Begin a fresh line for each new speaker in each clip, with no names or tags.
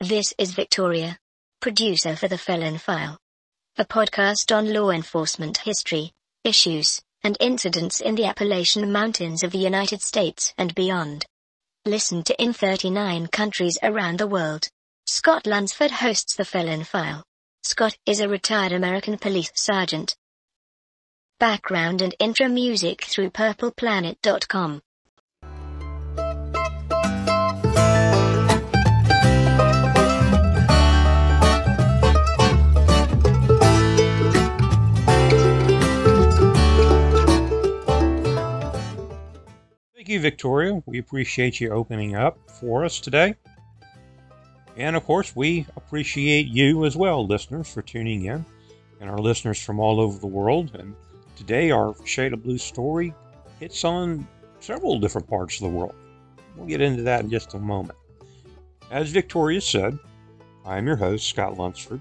This is Victoria, producer for The Felon File, a podcast on law enforcement history, issues, and incidents in the Appalachian Mountains of the United States and beyond. Listen to in 39 countries around the world. Scott Lunsford hosts The Felon File. Scott is a retired American police sergeant. Background and intro music through purpleplanet.com.
Thank you, Victoria. We appreciate you opening up for us today. And of course, we appreciate you as well, listeners, for tuning in, and our listeners from all over the world. And today, our Shade of Blue story hits on several different parts of the world. We'll get into that in just a moment. As Victoria said, I am your host, Scott Lunsford.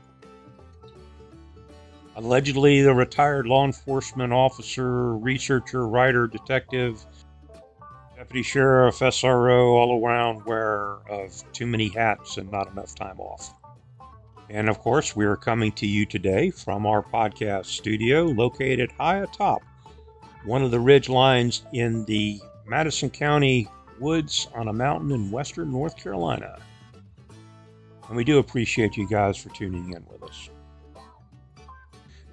Allegedly, the retired law enforcement officer, researcher, writer, detective, Deputy Sheriff, SRO, all around wearer of too many hats and not enough time off. And of course, we are coming to you today from our podcast studio located high atop one of the ridge lines in the Madison County woods on a mountain in western North Carolina. And we do appreciate you guys for tuning in with us.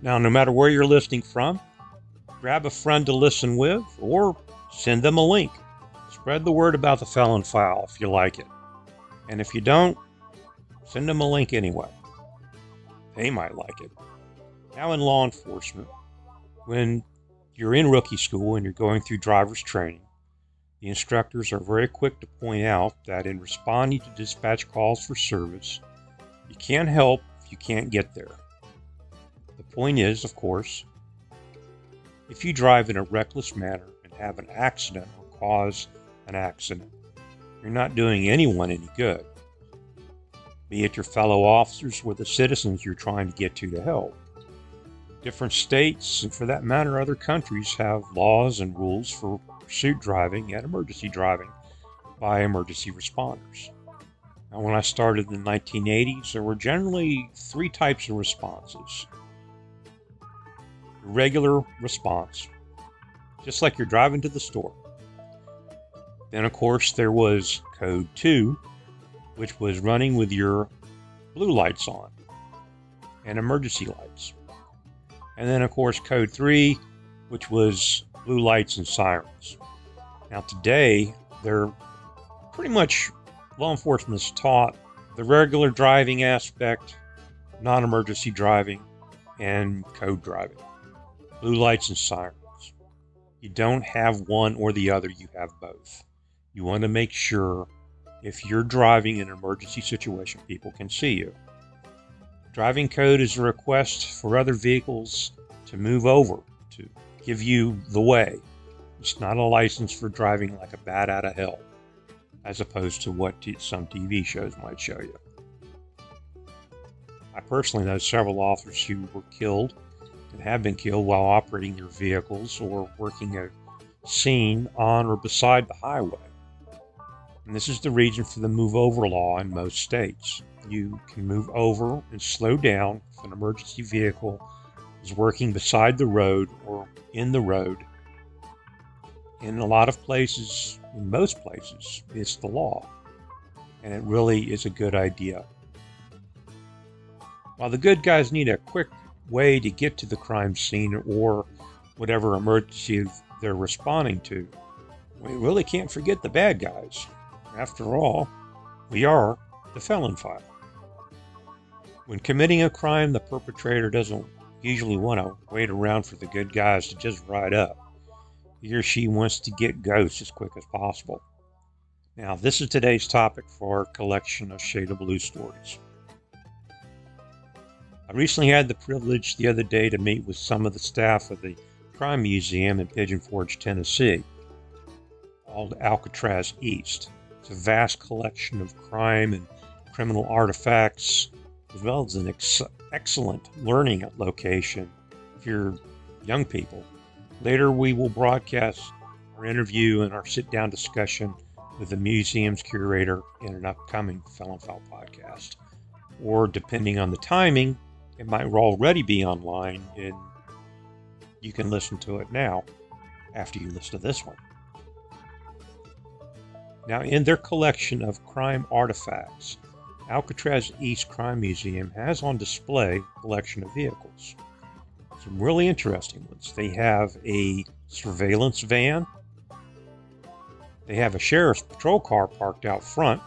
Now, no matter where you're listening from, grab a friend to listen with or send them a link. Spread the word about the felon file if you like it. And if you don't, send them a link anyway. They might like it. Now, in law enforcement, when you're in rookie school and you're going through driver's training, the instructors are very quick to point out that in responding to dispatch calls for service, you can't help if you can't get there. The point is, of course, if you drive in a reckless manner and have an accident or cause an accident. You're not doing anyone any good, be it your fellow officers or the citizens you're trying to get to to help. Different states, and for that matter, other countries, have laws and rules for pursuit driving and emergency driving by emergency responders. Now, when I started in the 1980s, there were generally three types of responses regular response, just like you're driving to the store. Then, of course, there was code 2, which was running with your blue lights on and emergency lights. And then, of course, code 3, which was blue lights and sirens. Now, today, they're pretty much law enforcement is taught the regular driving aspect, non emergency driving, and code driving. Blue lights and sirens. You don't have one or the other, you have both. You want to make sure if you're driving in an emergency situation, people can see you. Driving code is a request for other vehicles to move over, to give you the way. It's not a license for driving like a bat out of hell, as opposed to what t- some TV shows might show you. I personally know several officers who were killed and have been killed while operating their vehicles or working a scene on or beside the highway. And this is the reason for the move over law in most states. You can move over and slow down if an emergency vehicle is working beside the road or in the road. In a lot of places, in most places, it's the law. And it really is a good idea. While the good guys need a quick way to get to the crime scene or whatever emergency they're responding to, we really can't forget the bad guys. After all, we are the felon file. When committing a crime, the perpetrator doesn't usually want to wait around for the good guys to just ride up. He or she wants to get ghosts as quick as possible. Now, this is today's topic for our collection of Shade of Blue stories. I recently had the privilege the other day to meet with some of the staff of the Crime Museum in Pigeon Forge, Tennessee, called Alcatraz East. It's a vast collection of crime and criminal artifacts, as well as an ex- excellent learning location for young people. Later, we will broadcast our interview and our sit down discussion with the museum's curator in an upcoming Felon File podcast. Or, depending on the timing, it might already be online and you can listen to it now after you listen to this one. Now, in their collection of crime artifacts, Alcatraz East Crime Museum has on display a collection of vehicles. Some really interesting ones. They have a surveillance van, they have a sheriff's patrol car parked out front.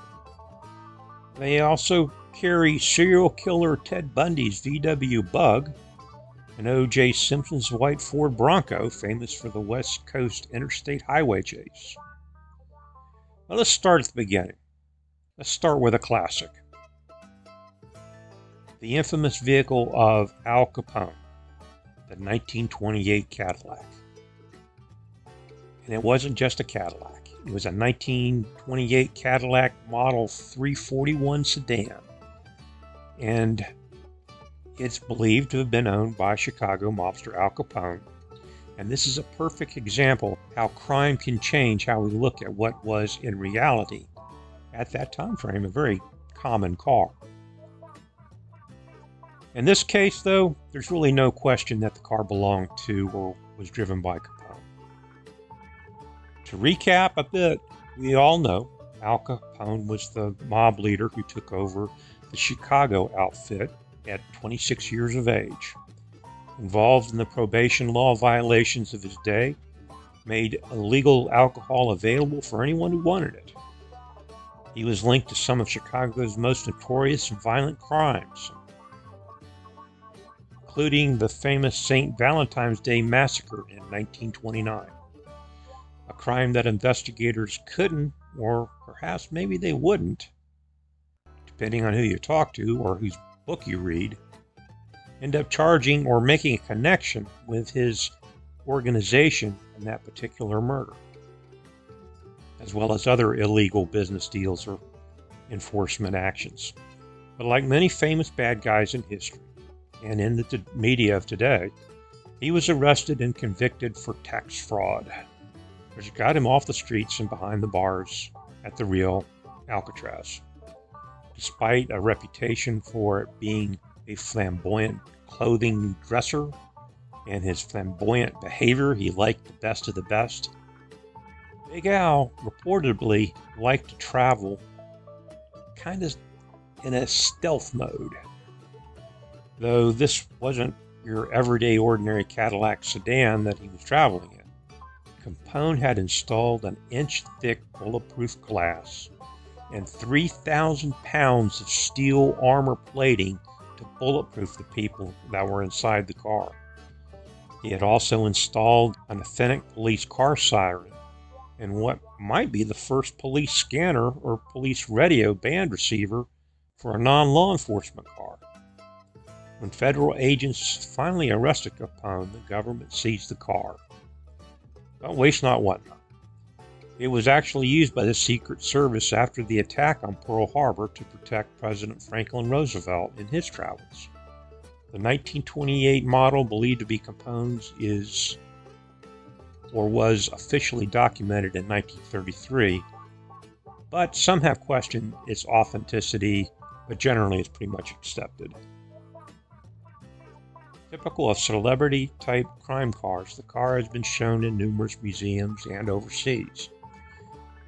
They also carry serial killer Ted Bundy's VW Bug, and O.J. Simpson's white Ford Bronco, famous for the West Coast interstate highway chase. Let's start at the beginning. Let's start with a classic the infamous vehicle of Al Capone, the 1928 Cadillac. And it wasn't just a Cadillac, it was a 1928 Cadillac Model 341 sedan. And it's believed to have been owned by Chicago mobster Al Capone. And this is a perfect example how crime can change how we look at what was in reality at that time frame a very common car. In this case, though, there's really no question that the car belonged to or was driven by Capone. To recap a bit, we all know Al Capone was the mob leader who took over the Chicago outfit at 26 years of age. Involved in the prohibition law violations of his day, made illegal alcohol available for anyone who wanted it. He was linked to some of Chicago's most notorious and violent crimes, including the famous St. Valentine's Day Massacre in 1929, a crime that investigators couldn't, or perhaps maybe they wouldn't, depending on who you talk to or whose book you read, end up charging or making a connection with his organization in that particular murder, as well as other illegal business deals or enforcement actions. But like many famous bad guys in history, and in the media of today, he was arrested and convicted for tax fraud, which got him off the streets and behind the bars at the real Alcatraz. Despite a reputation for being a flamboyant clothing dresser and his flamboyant behavior, he liked the best of the best. Big Al reportedly liked to travel kind of in a stealth mode though this wasn't your everyday ordinary Cadillac sedan that he was traveling in. Capone had installed an inch thick bulletproof glass and 3,000 pounds of steel armor plating to bulletproof the people that were inside the car. He had also installed an authentic police car siren and what might be the first police scanner or police radio band receiver for a non law enforcement car. When federal agents finally arrested Capone, the government seized the car. Don't waste not one. It was actually used by the Secret Service after the attack on Pearl Harbor to protect President Franklin Roosevelt in his travels. The 1928 model believed to be Capone's is or was officially documented in 1933, but some have questioned its authenticity, but generally it's pretty much accepted. Typical of celebrity type crime cars, the car has been shown in numerous museums and overseas.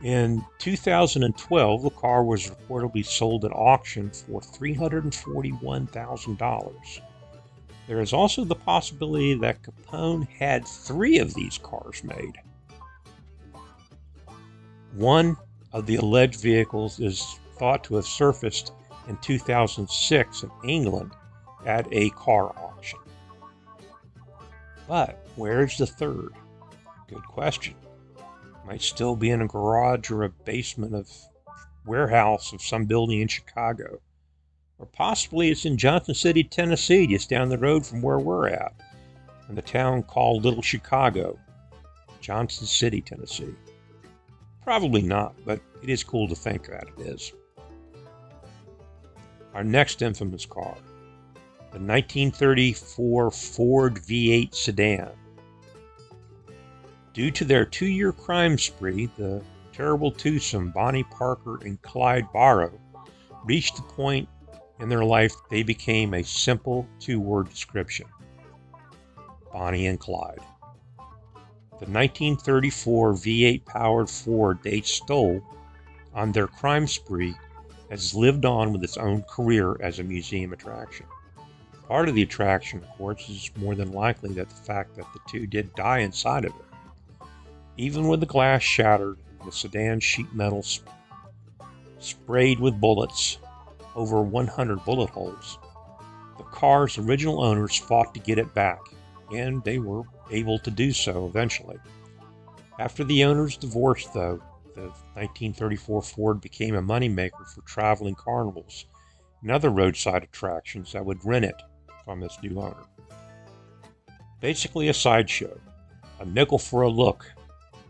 In 2012, the car was reportedly sold at auction for $341,000. There is also the possibility that Capone had three of these cars made. One of the alleged vehicles is thought to have surfaced in 2006 in England at a car auction. But where's the third? Good question. Might still be in a garage or a basement of warehouse of some building in Chicago. Or possibly it's in Johnson City, Tennessee, just down the road from where we're at, in the town called Little Chicago, Johnson City, Tennessee. Probably not, but it is cool to think that it is. Our next infamous car the 1934 Ford V8 sedan. Due to their two year crime spree, the terrible twosome Bonnie Parker and Clyde Barrow reached the point in their life they became a simple two word description Bonnie and Clyde. The 1934 V8 powered Ford they stole on their crime spree has lived on with its own career as a museum attraction. Part of the attraction, of course, is more than likely that the fact that the two did die inside of it. Even with the glass shattered and the sedan sheet metal sp- sprayed with bullets, over 100 bullet holes, the car's original owners fought to get it back, and they were able to do so eventually. After the owners divorced, though, the 1934 Ford became a moneymaker for traveling carnivals and other roadside attractions that would rent it from its new owner. Basically, a sideshow, a nickel for a look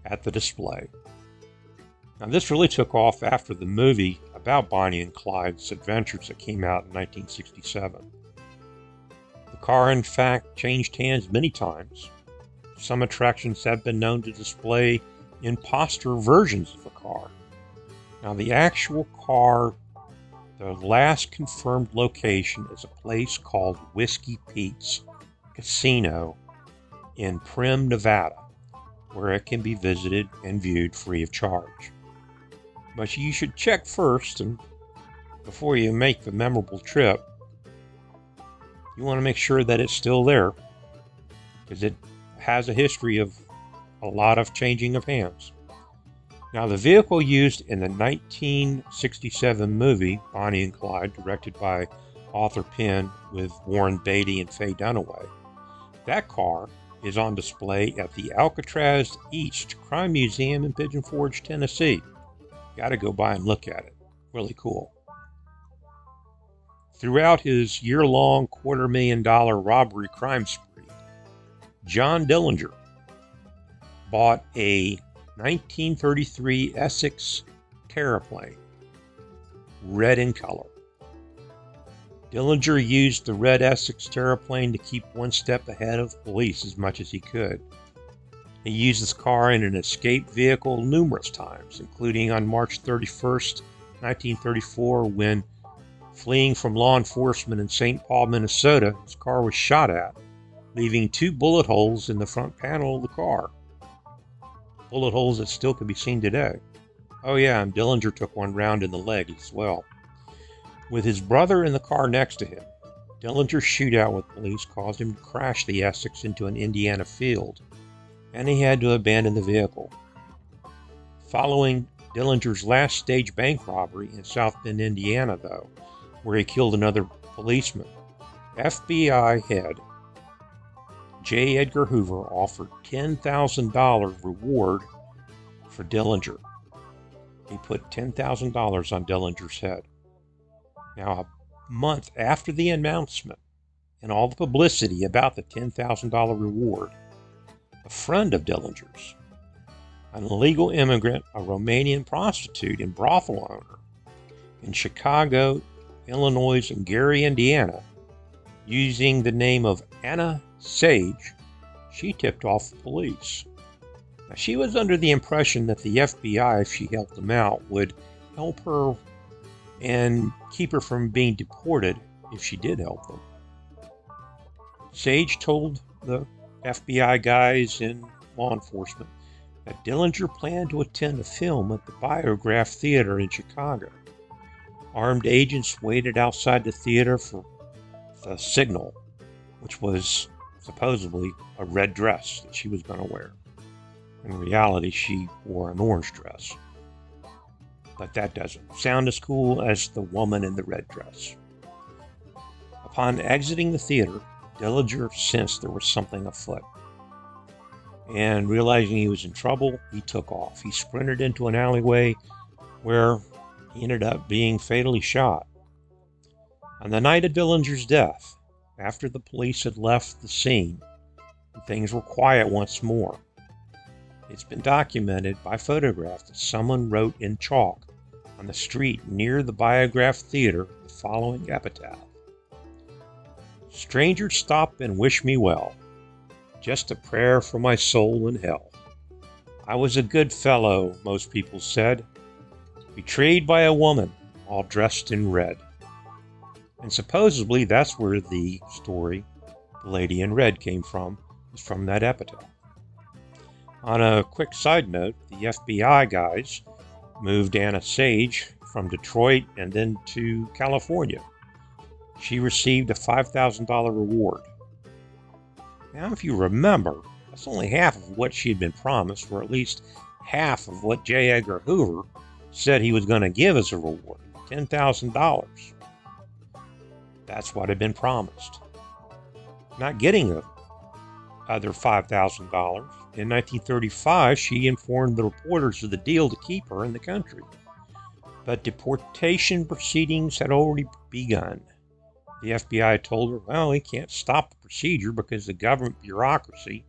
at the display. Now, this really took off after the movie about Bonnie and Clyde's adventures that came out in 1967. The car, in fact, changed hands many times. Some attractions have been known to display imposter versions of the car. Now, the actual car, the last confirmed location is a place called Whiskey Pete's Casino in Primm, Nevada, where it can be visited and viewed free of charge. But you should check first, and before you make the memorable trip, you want to make sure that it's still there, because it has a history of a lot of changing of hands. Now, the vehicle used in the 1967 movie Bonnie and Clyde, directed by Arthur Penn with Warren Beatty and Faye Dunaway, that car is on display at the Alcatraz East Crime Museum in Pigeon Forge, Tennessee. Got to go by and look at it. Really cool. Throughout his year long quarter million dollar robbery crime spree, John Dillinger bought a 1933 Essex Terraplane, red in color. Dillinger used the red Essex Terraplane to keep one step ahead of police as much as he could. He used this car in an escape vehicle numerous times, including on March 31st, 1934, when fleeing from law enforcement in St. Paul, Minnesota, his car was shot at, leaving two bullet holes in the front panel of the car bullet holes that still can be seen today. Oh, yeah, and Dillinger took one round in the leg as well. With his brother in the car next to him, Dillinger's shootout with police caused him to crash the Essex into an Indiana field, and he had to abandon the vehicle. Following Dillinger's last stage bank robbery in South Bend, Indiana, though, where he killed another policeman, FBI head J. Edgar Hoover offered $10,000 reward for Dillinger. He put $10,000 on Dillinger's head. Now, a month after the announcement and all the publicity about the $10,000 reward, a friend of Dillinger's, an illegal immigrant, a Romanian prostitute and brothel owner in Chicago, Illinois, and Gary, Indiana, using the name of Anna Sage, she tipped off the police. Now, she was under the impression that the FBI, if she helped them out, would help her and keep her from being deported if she did help them. Sage told the FBI guys in law enforcement that Dillinger planned to attend a film at the Biograph Theater in Chicago. Armed agents waited outside the theater for the signal, which was supposedly a red dress that she was going to wear. In reality, she wore an orange dress. But that doesn't sound as cool as the woman in the red dress. Upon exiting the theater, Dillinger sensed there was something afoot. And realizing he was in trouble, he took off. He sprinted into an alleyway where he ended up being fatally shot. On the night of Dillinger's death, after the police had left the scene things were quiet once more. It's been documented by photograph that someone wrote in chalk on the street near the Biograph Theater the following epitaph Strangers stop and wish me well, just a prayer for my soul in hell. I was a good fellow, most people said, betrayed by a woman, all dressed in red. And supposedly that's where the story, The Lady in Red, came from, is from that epitaph. On a quick side note, the FBI guys moved Anna Sage from Detroit and then to California. She received a $5,000 reward. Now, if you remember, that's only half of what she had been promised, or at least half of what J. Edgar Hoover said he was going to give as a reward $10,000. That's what had been promised. Not getting the other $5,000. In 1935, she informed the reporters of the deal to keep her in the country. But deportation proceedings had already begun. The FBI told her, well, we can't stop the procedure because the government bureaucracy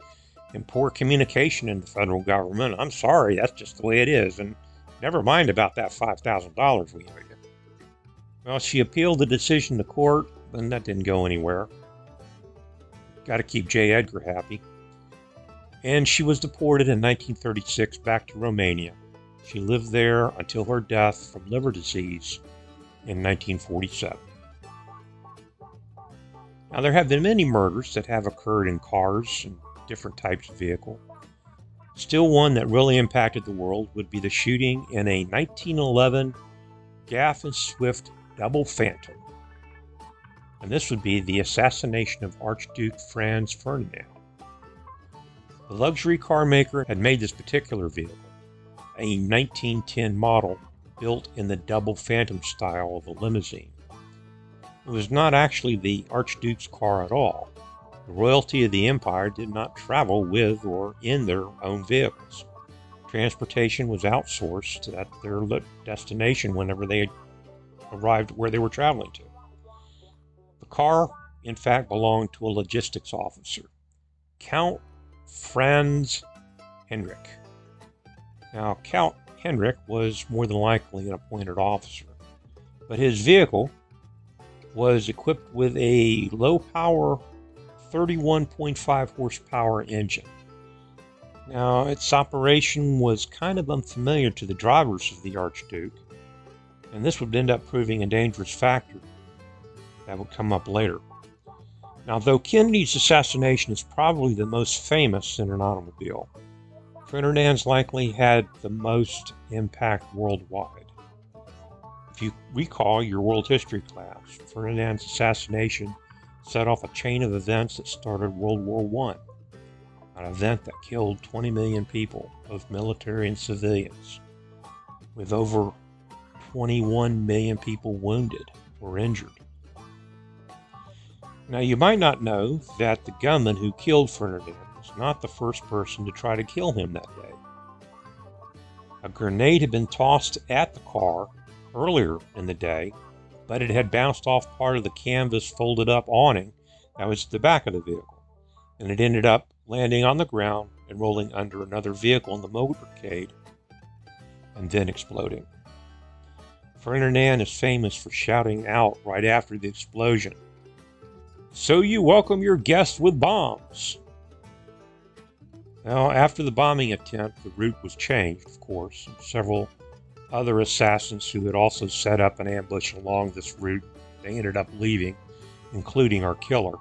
and poor communication in the federal government. I'm sorry, that's just the way it is. And never mind about that $5,000 we owe you. Well, she appealed the decision to court, and that didn't go anywhere. Got to keep J. Edgar happy. And she was deported in 1936 back to Romania. She lived there until her death from liver disease in 1947. Now, there have been many murders that have occurred in cars and different types of vehicle. Still, one that really impacted the world would be the shooting in a 1911 Gräf and Stift double phantom. And this would be the assassination of Archduke Franz Ferdinand. The luxury car maker had made this particular vehicle, a 1910 model built in the double phantom style of a limousine. It was not actually the Archduke's car at all. The royalty of the empire did not travel with or in their own vehicles. Transportation was outsourced at their destination whenever they arrived where they were traveling to. The car, in fact, belonged to a logistics officer, Count Franz Hendrik. Now, Count Hendrik was more than likely an appointed officer, but his vehicle was equipped with a low power 31.5 horsepower engine. Now, its operation was kind of unfamiliar to the drivers of the Archduke, and this would end up proving a dangerous factor that would come up later. Now, though Kennedy's assassination is probably the most famous in an automobile, Ferdinand's likely had the most impact worldwide. If you recall your world history class, Ferdinand's assassination set off a chain of events that started World War I, an event that killed 20 million people, both military and civilians, with over 21 million people wounded or injured. Now, you might not know that the gunman who killed Ferdinand was not the first person to try to kill him that day. A grenade had been tossed at the car earlier in the day, but it had bounced off part of the canvas folded up awning that was at the back of the vehicle, and it ended up landing on the ground and rolling under another vehicle in the motorcade and then exploding. Ferdinand is famous for shouting out right after the explosion, So you welcome your guests with bombs! Now, after the bombing attempt, the route was changed, of course. Several other assassins who had also set up an ambush along this route. They ended up leaving, including our killer.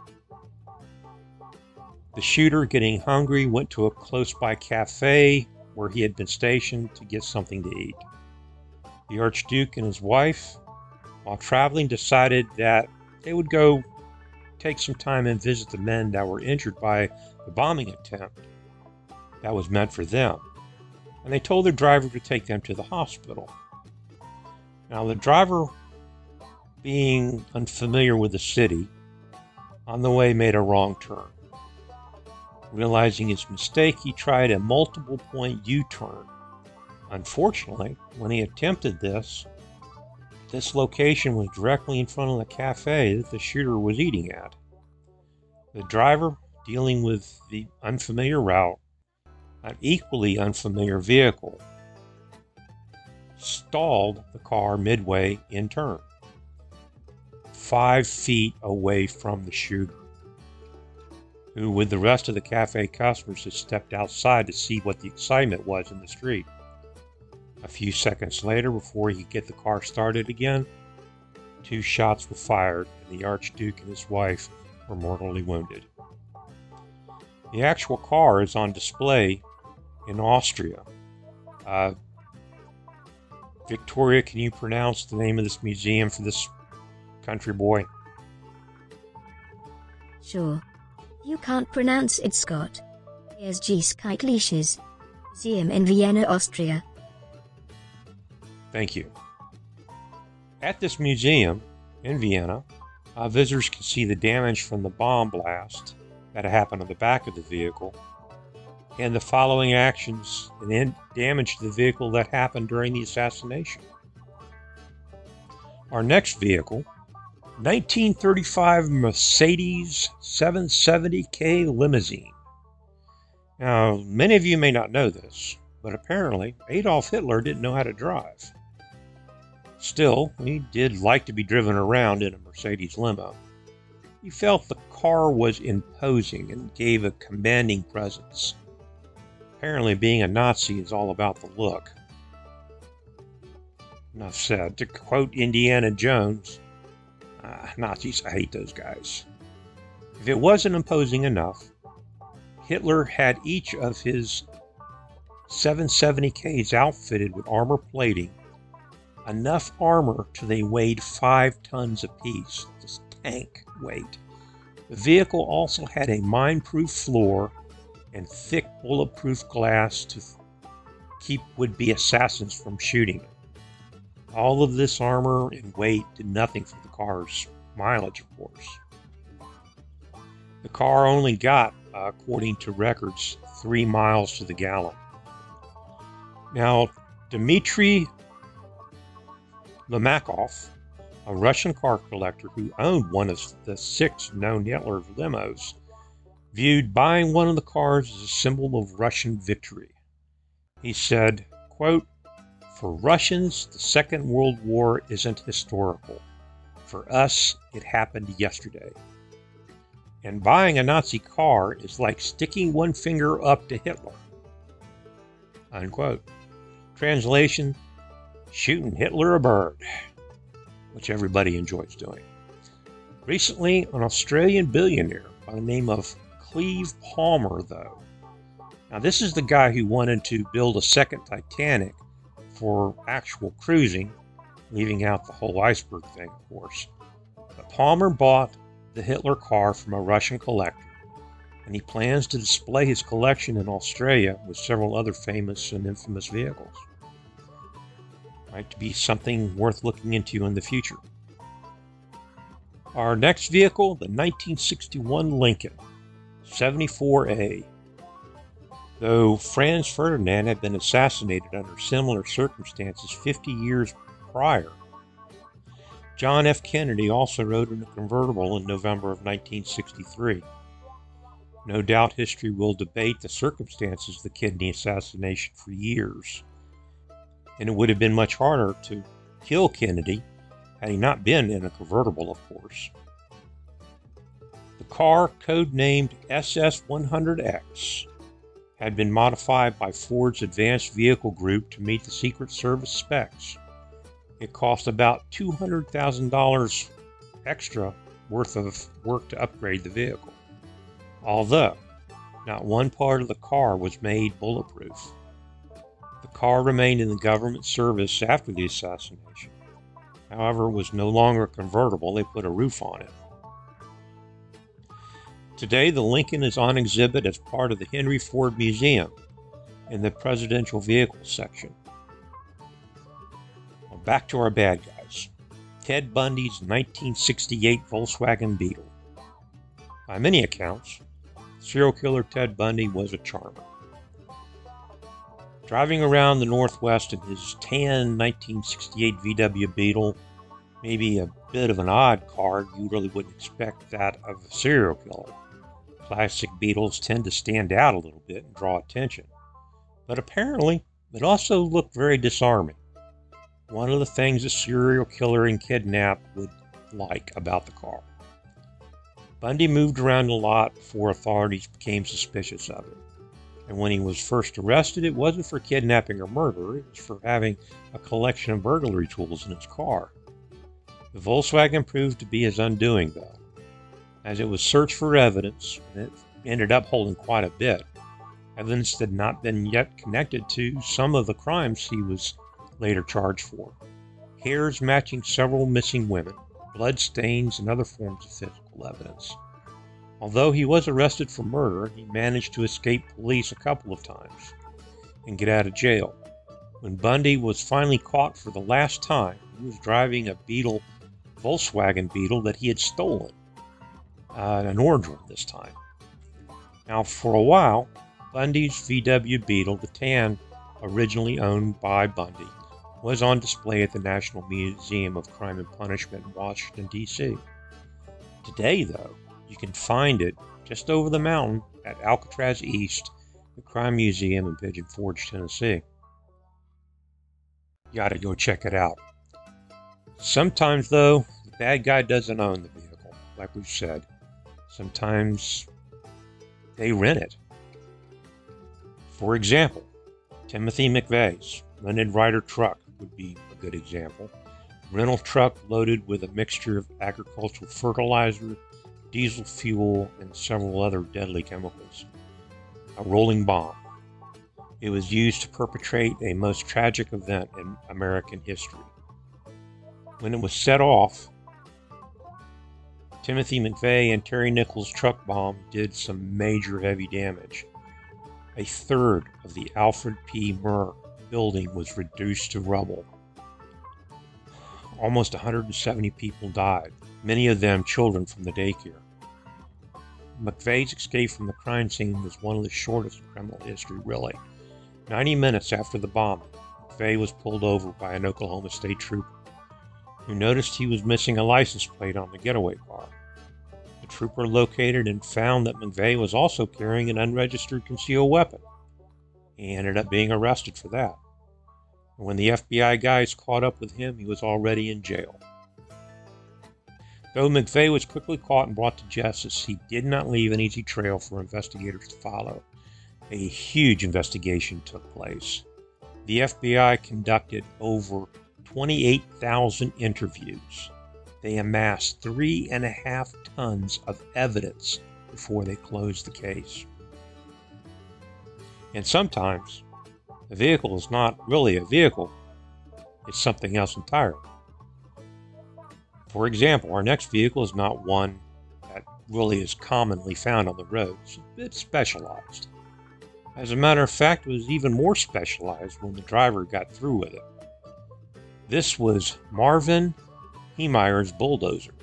The shooter, getting hungry, went to a close by cafe where he had been stationed to get something to eat. The Archduke and his wife, while traveling, decided that they would go take some time and visit the men that were injured by the bombing attempt that was meant for them and they told their driver to take them to the hospital. Now, the driver, being unfamiliar with the city, on the way made a wrong turn. Realizing his mistake, he tried a multiple point U turn. Unfortunately, when he attempted this, this location was directly in front of the cafe that the shooter was eating at. The driver, dealing with the unfamiliar route, an equally unfamiliar vehicle stalled the car midway in turn, five feet away from the shooter, who, with the rest of the cafe customers, had stepped outside to see what the excitement was in the street. A few seconds later, before he could get the car started again, two shots were fired, and the Archduke and his wife were mortally wounded. The actual car is on display in Austria. Uh, Victoria, can you pronounce the name of this museum for this country boy?
Sure. You can't pronounce it, Scott. Heeresgeschichtliches Museum in Vienna, Austria.
Thank you. At this museum in Vienna, uh, visitors can see the damage from the bomb blast that happened on the back of the vehicle and the following actions and damage to the vehicle that happened during the assassination. Our next vehicle, 1935 Mercedes 770K limousine. Now, many of you may not know this, but apparently Adolf Hitler didn't know how to drive. Still, he did like to be driven around in a Mercedes limo. He felt the car was imposing and gave a commanding presence. Apparently, being a Nazi is all about the look. Enough said. To quote Indiana Jones, uh, Nazis, I hate those guys. If it wasn't imposing enough, Hitler had each of his 770Ks outfitted with armor plating, enough armor to they weighed five tons apiece. This tank weight. The vehicle also had a mine-proof floor and thick bulletproof glass to keep would be assassins from shooting it. All of this armor and weight did nothing for the car's mileage, of course. The car only got, uh, according to records, three miles to the gallon. Now, Dmitry Lomakov, a Russian car collector who owned one of the six known Hitler limos, viewed buying one of the cars as a symbol of Russian victory. He said, quote, For Russians, the Second World War isn't historical. For us, it happened yesterday. And buying a Nazi car is like sticking one finger up to Hitler. Unquote. Translation Shooting Hitler a bird, which everybody enjoys doing. Recently, an Australian billionaire by the name of Clive Palmer, though. Now, this is the guy who wanted to build a second Titanic for actual cruising, leaving out the whole iceberg thing, of course. But Palmer bought the Hitler car from a Russian collector, and he plans to display his collection in Australia with several other famous and infamous vehicles. Might be something worth looking into in the future. Our next vehicle, the 1961 Lincoln. 74A. Though Franz Ferdinand had been assassinated under similar circumstances 50 years prior, John F. Kennedy also rode in a convertible in November of 1963. No doubt history will debate the circumstances of the Kennedy assassination for years, and it would have been much harder to kill Kennedy had he not been in a convertible, of course. The car, codenamed SS-100X, had been modified by Ford's Advanced Vehicle Group to meet the Secret Service specs. It cost about $200,000 extra worth of work to upgrade the vehicle. Although, not one part of the car was made bulletproof. The car remained in the government service after the assassination. However, it was no longer convertible, they put a roof on it. Today, the Lincoln is on exhibit as part of the Henry Ford Museum in the Presidential Vehicles section. Back to our bad guys Ted Bundy's 1968 Volkswagen Beetle. By many accounts, serial killer Ted Bundy was a charmer. Driving around the Northwest in his tan 1968 VW Beetle, maybe a bit of an odd car, you really wouldn't expect that of a serial killer. Classic Beetles tend to stand out a little bit and draw attention. But apparently, it also looked very disarming. One of the things a serial killer and kidnap would like about the car. Bundy moved around a lot before authorities became suspicious of him. And when he was first arrested, it wasn't for kidnapping or murder, it was for having a collection of burglary tools in his car. The Volkswagen proved to be his undoing, though, as it was searched for evidence, and it ended up holding quite a bit. Evidence that had not been yet connected to some of the crimes he was later charged for. Hairs matching several missing women, blood stains, and other forms of physical evidence. Although he was arrested for murder, he managed to escape police a couple of times and get out of jail. When Bundy was finally caught for the last time, he was driving a Beetle, Volkswagen Beetle that he had stolen, uh, an orange one this time. Now, for a while, Bundy's VW Beetle, the tan originally owned by Bundy, was on display at the National Museum of Crime and Punishment in Washington, D.C. Today, though, you can find it just over the mountain at Alcatraz East, the Crime Museum in Pigeon Forge, Tennessee. You gotta go check it out. Sometimes, though, the bad guy doesn't own the vehicle, like we've said. Sometimes they rent it. For example, Timothy McVeigh's rented Ryder truck would be a good example. Rental truck loaded with a mixture of agricultural fertilizer, diesel fuel, and several other deadly chemicals. A rolling bomb. It was used to perpetrate a most tragic event in American history. When it was set off, Timothy McVeigh and Terry Nichols' truck bomb did some major heavy damage. A third of the Alfred P. Murrah building was reduced to rubble. Almost 170 people died, many of them children from the daycare. McVeigh's escape from the crime scene was one of the shortest in criminal history, really. 90 minutes after the bombing, McVeigh was pulled over by an Oklahoma State trooper who noticed he was missing a license plate on the getaway car. The trooper located and found that McVeigh was also carrying an unregistered concealed weapon. He ended up being arrested for that. When the FBI guys caught up with him, he was already in jail. Though McVeigh was quickly caught and brought to justice, he did not leave an easy trail for investigators to follow. A huge investigation took place. The FBI conducted over 28,000 interviews. They amassed three and a half tons of evidence before they closed the case. And sometimes a vehicle is not really a vehicle, it's something else entirely. For example, our next vehicle is not one that really is commonly found on the roads, it's specialized. As a matter of fact, it was even more specialized when the driver got through with it. This was Marvin Heemeyer's bulldozer.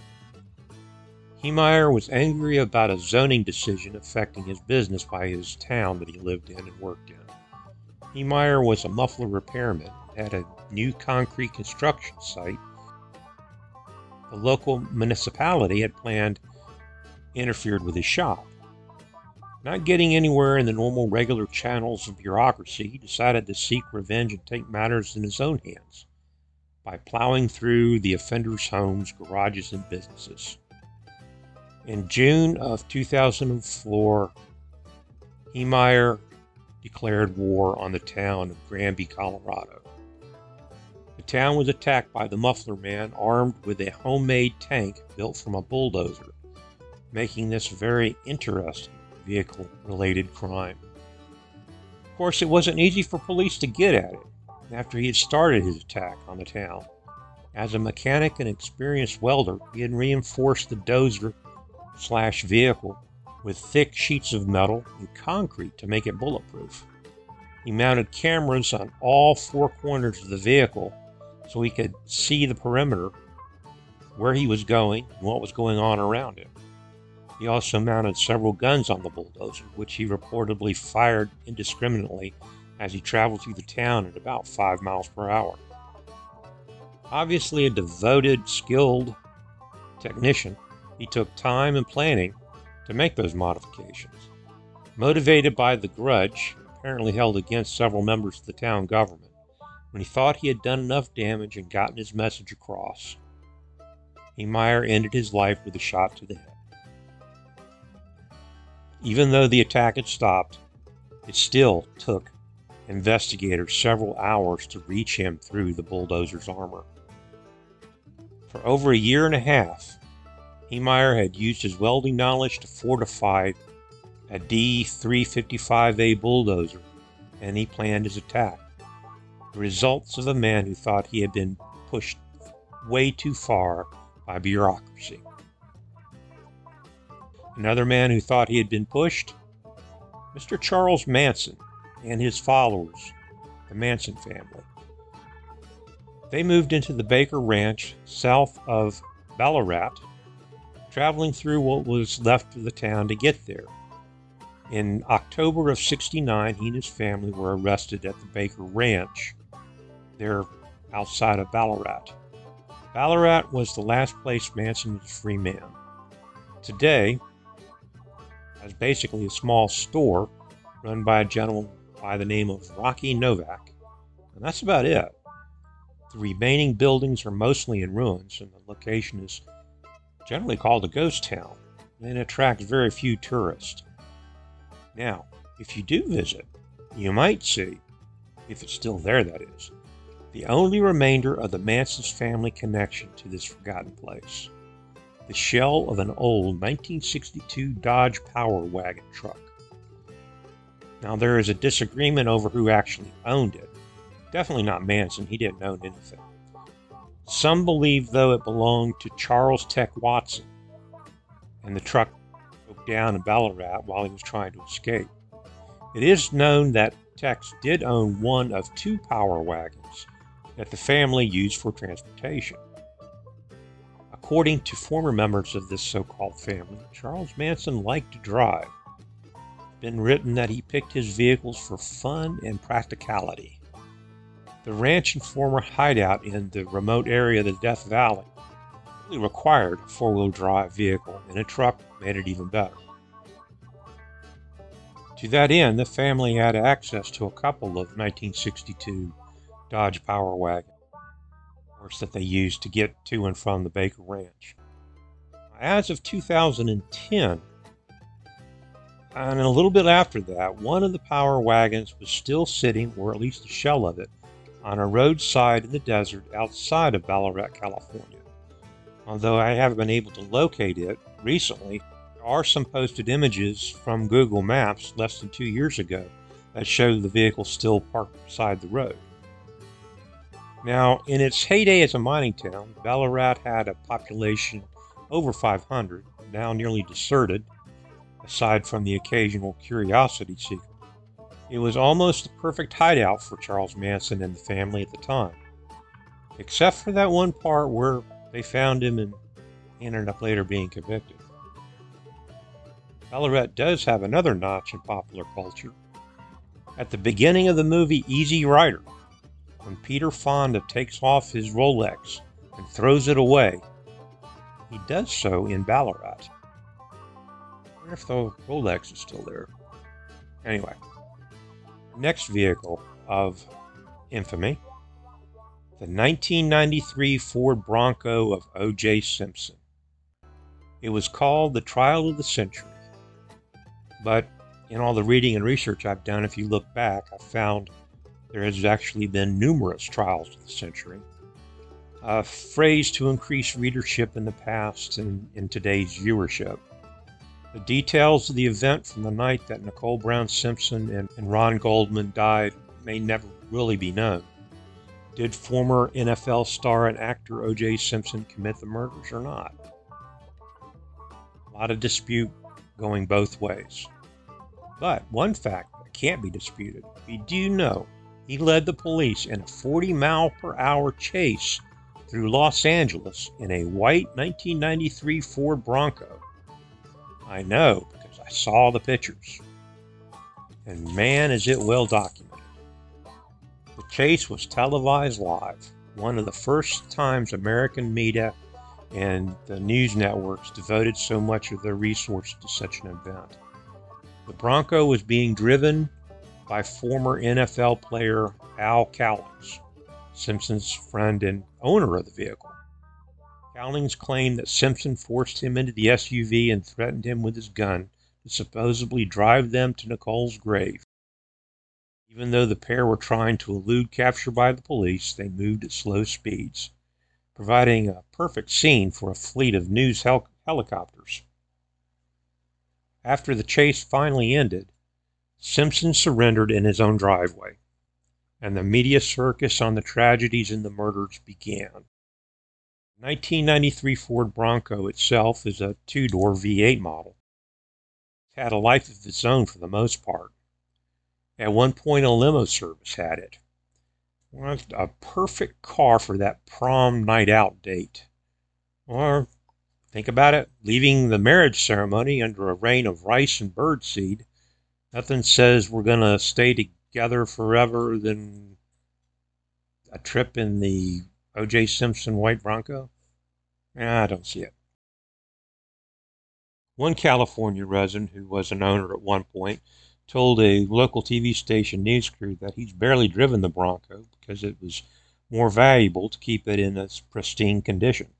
Heemeyer was angry about a zoning decision affecting his business by his town that he lived in and worked in. Heemeyer was a muffler repairman at a new concrete construction site. The local municipality had planned interfered with his shop. Not getting anywhere in the normal regular channels of bureaucracy, he decided to seek revenge and take matters in his own hands by plowing through the offenders' homes, garages, and businesses. In June of 2004, Heemeyer declared war on the town of Granby, Colorado. The town was attacked by the Muffler Man armed with a homemade tank built from a bulldozer, making this a very interesting vehicle related crime. Of course, it wasn't easy for police to get at it after he had started his attack on the town. As a mechanic and experienced welder, he had reinforced the dozer slash vehicle with thick sheets of metal and concrete to make it bulletproof. He mounted cameras on all four corners of the vehicle so he could see the perimeter, where he was going, and what was going on around him. He also mounted several guns on the bulldozer, which he reportedly fired indiscriminately as he traveled through the town at about 5 miles per hour. Obviously, a devoted, skilled technician, he took time and planning to make those modifications. Motivated by the grudge apparently held against several members of the town government, when he thought he had done enough damage and gotten his message across, Heemeyer ended his life with a shot to the head. Even though the attack had stopped, it still took investigators several hours to reach him through the bulldozer's armor. For over a year and a half, Heemeyer had used his welding knowledge to fortify a D 355A bulldozer, and he planned his attack. Results of a man who thought he had been pushed way too far by bureaucracy. Another man who thought he had been pushed? Mr. Charles Manson and his followers, the Manson family. They moved into the Baker Ranch south of Ballarat, traveling through what was left of the town to get there. In October of 69, he and his family were arrested at the Baker Ranch, there outside of Ballarat. Ballarat was the last place Manson was a free man. Today, has basically a small store run by a gentleman by the name of Rocky Novak, and that's about it. The remaining buildings are mostly in ruins, and the location is generally called a ghost town and attracts very few tourists. Now, if you do visit, you might see, if it's still there, that is, the only remainder of the Manson's family connection to this forgotten place the shell of an old 1962 Dodge Power Wagon truck. Now, there is a disagreement over who actually owned it. Definitely not Manson, he didn't own anything. Some believe, though, it belonged to Charles Tex Watson, and the truck broke down in Ballarat while he was trying to escape. It is known that Tex did own one of two power wagons that the family used for transportation. According to former members of this so called family, Charles Manson liked to drive. It's been written that he picked his vehicles for fun and practicality. The ranch and former hideout in the remote area of the Death Valley really required a four wheel drive vehicle, and a truck made it even better. To that end, the family had access to a couple of 1962 Dodge Power wagons that they used to get to and from the Baker Ranch. As of 2010, and a little bit after that, one of the power wagons was still sitting, or at least a shell of it, on a roadside in the desert outside of Ballarat, California. Although I haven't been able to locate it recently, there are some posted images from Google Maps less than two years ago that show the vehicle still parked beside the road. Now, in its heyday as a mining town, Ballarat had a population over 500, now nearly deserted, aside from the occasional curiosity seeker. It was almost the perfect hideout for Charles Manson and the family at the time, except for that one part where they found him and ended up later being convicted. Ballarat does have another notch in popular culture. At the beginning of the movie Easy Rider, when Peter Fonda takes off his Rolex and throws it away, he does so in Ballarat. I wonder if the Rolex is still there. Anyway, next vehicle of infamy the 1993 Ford Bronco of O.J. Simpson. It was called the Trial of the Century. But in all the reading and research I've done, if you look back, I found there has actually been numerous trials of the century. A phrase to increase readership in the past and in today's viewership. The details of the event from the night that Nicole Brown Simpson and, and Ron Goldman died may never really be known. Did former NFL star and actor O.J. Simpson commit the murders or not? A lot of dispute going both ways. But one fact can't be disputed we do know he led the police in a 40 mile per hour chase through Los Angeles in a white 1993 Ford Bronco. I know because I saw the pictures. And man, is it well documented. The chase was televised live, one of the first times American media and the news networks devoted so much of their resources to such an event. The Bronco was being driven by former NFL player Al Cowlings, Simpson's friend and owner of the vehicle. Cowlings claimed that Simpson forced him into the SUV and threatened him with his gun to supposedly drive them to Nicole's grave. Even though the pair were trying to elude capture by the police, they moved at slow speeds, providing a perfect scene for a fleet of news hel- helicopters. After the chase finally ended, Simpson surrendered in his own driveway, and the media circus on the tragedies and the murders began. 1993 Ford Bronco itself is a two door V8 model. It's had a life of its own for the most part. At one point, a limo service had it. Well, a perfect car for that prom night out date. Or, think about it, leaving the marriage ceremony under a rain of rice and birdseed. Nothing says we're going to stay together forever than a trip in the O.J. Simpson white Bronco. I don't see it. One California resident who was an owner at one point told a local TV station news crew that he's barely driven the Bronco because it was more valuable to keep it in its pristine condition.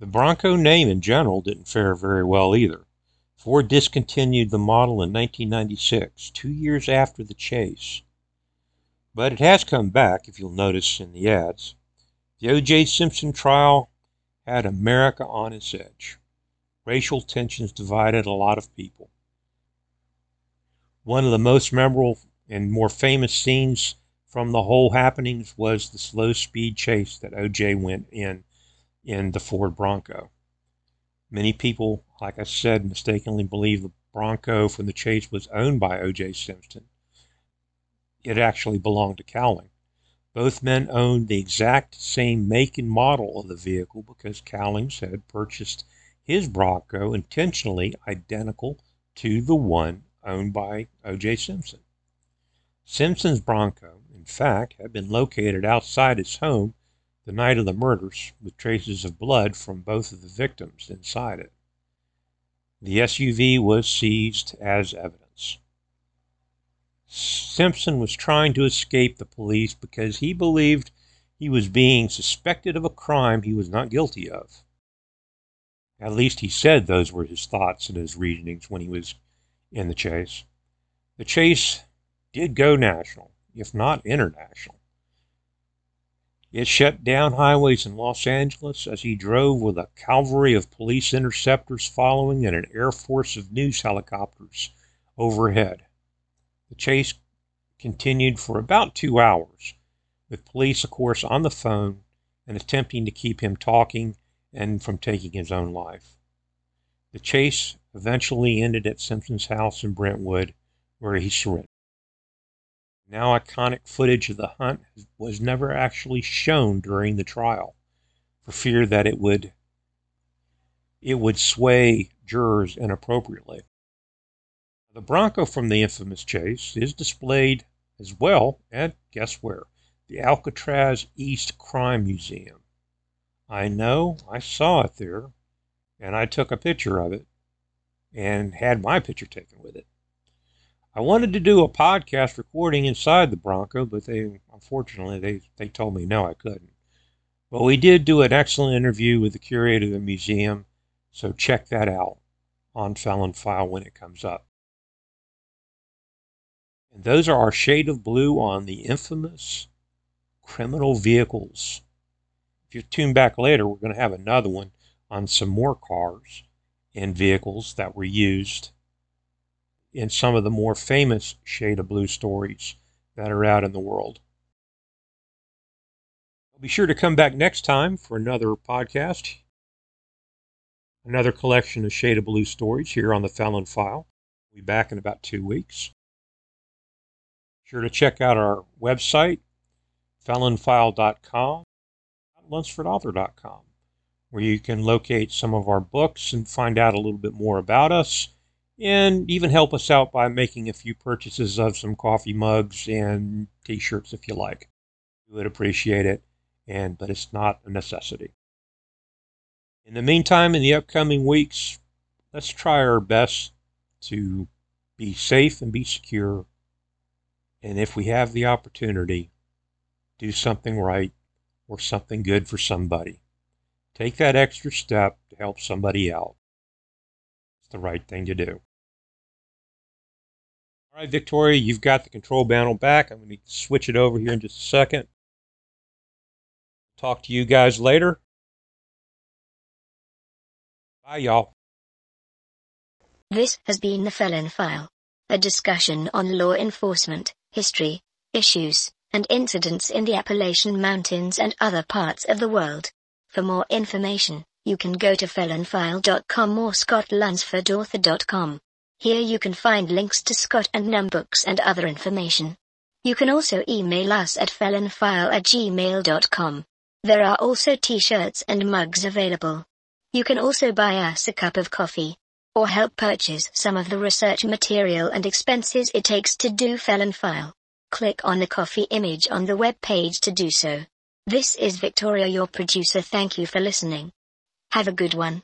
The Bronco name in general didn't fare very well either. Ford discontinued the model in 1996, two years after the chase. But it has come back, if you'll notice in the ads. The O.J. Simpson trial had America on its edge. Racial tensions divided a lot of people. One of the most memorable and more famous scenes from the whole happenings was the slow speed chase that OJ went in in the Ford Bronco. Many people, like I said, mistakenly believed the Bronco from the chase was owned by OJ Simpson. It actually belonged to Cowling. Both men owned the exact same make and model of the vehicle because Cowlings had purchased his Bronco intentionally identical to the one owned by O.J. Simpson. Simpson's Bronco, in fact, had been located outside his home the night of the murders with traces of blood from both of the victims inside it. The SUV was seized as evidence. Simpson was trying to escape the police because he believed he was being suspected of a crime he was not guilty of. At least he said those were his thoughts and his reasonings when he was in the chase. The chase did go national, if not international. It shut down highways in Los Angeles as he drove with a cavalry of police interceptors following and an air force of news helicopters overhead. The chase continued for about two hours, with police, of course, on the phone and attempting to keep him talking and from taking his own life. The chase eventually ended at Simpson's house in Brentwood, where he surrendered. Now iconic footage of the hunt was never actually shown during the trial, for fear that it would it would sway jurors inappropriately. The Bronco from the infamous chase is displayed as well at guess where? The Alcatraz East Crime Museum. I know, I saw it there, and I took a picture of it and had my picture taken with it. I wanted to do a podcast recording inside the Bronco, but they unfortunately they, they told me no, I couldn't. But we did do an excellent interview with the curator of the museum, so check that out on Felon File when it comes up. And those are our shade of blue on the infamous criminal vehicles. If you tune back later, we're going to have another one on some more cars and vehicles that were used in some of the more famous shade of blue stories that are out in the world. Be sure to come back next time for another podcast, another collection of shade of blue stories here on the Felon File. We'll be back in about two weeks Be sure to check out our website, felonfile.com, lunsfordauthor.com, where you can locate some of our books and find out a little bit more about us, and even help us out by making a few purchases of some coffee mugs and t-shirts if you like. We would appreciate it, and but it's not a necessity. In the meantime, in the upcoming weeks, let's try our best to be safe and be secure and if we have the opportunity, do something right or something good for somebody. Take that extra step to help somebody out. It's the right thing to do. All right, Victoria, you've got the control panel back. I'm going to switch it over here in just a second. Talk to you guys later. Bye, y'all.
This has been the Felon File, a discussion on law enforcement, history, issues, and incidents in the Appalachian Mountains and other parts of the world. For more information, you can go to felonfile.com or scottlunsfordauthor.com. Here you can find links to Scott and Num books and other information. You can also email us at felonfile at gmail.com. There are also t-shirts and mugs available. You can also buy us a cup of coffee, or help purchase some of the research material and expenses it takes to do Felon File. Click on the coffee image on the web page to do so. This is Victoria, your producer. Thank you for listening. Have a good one.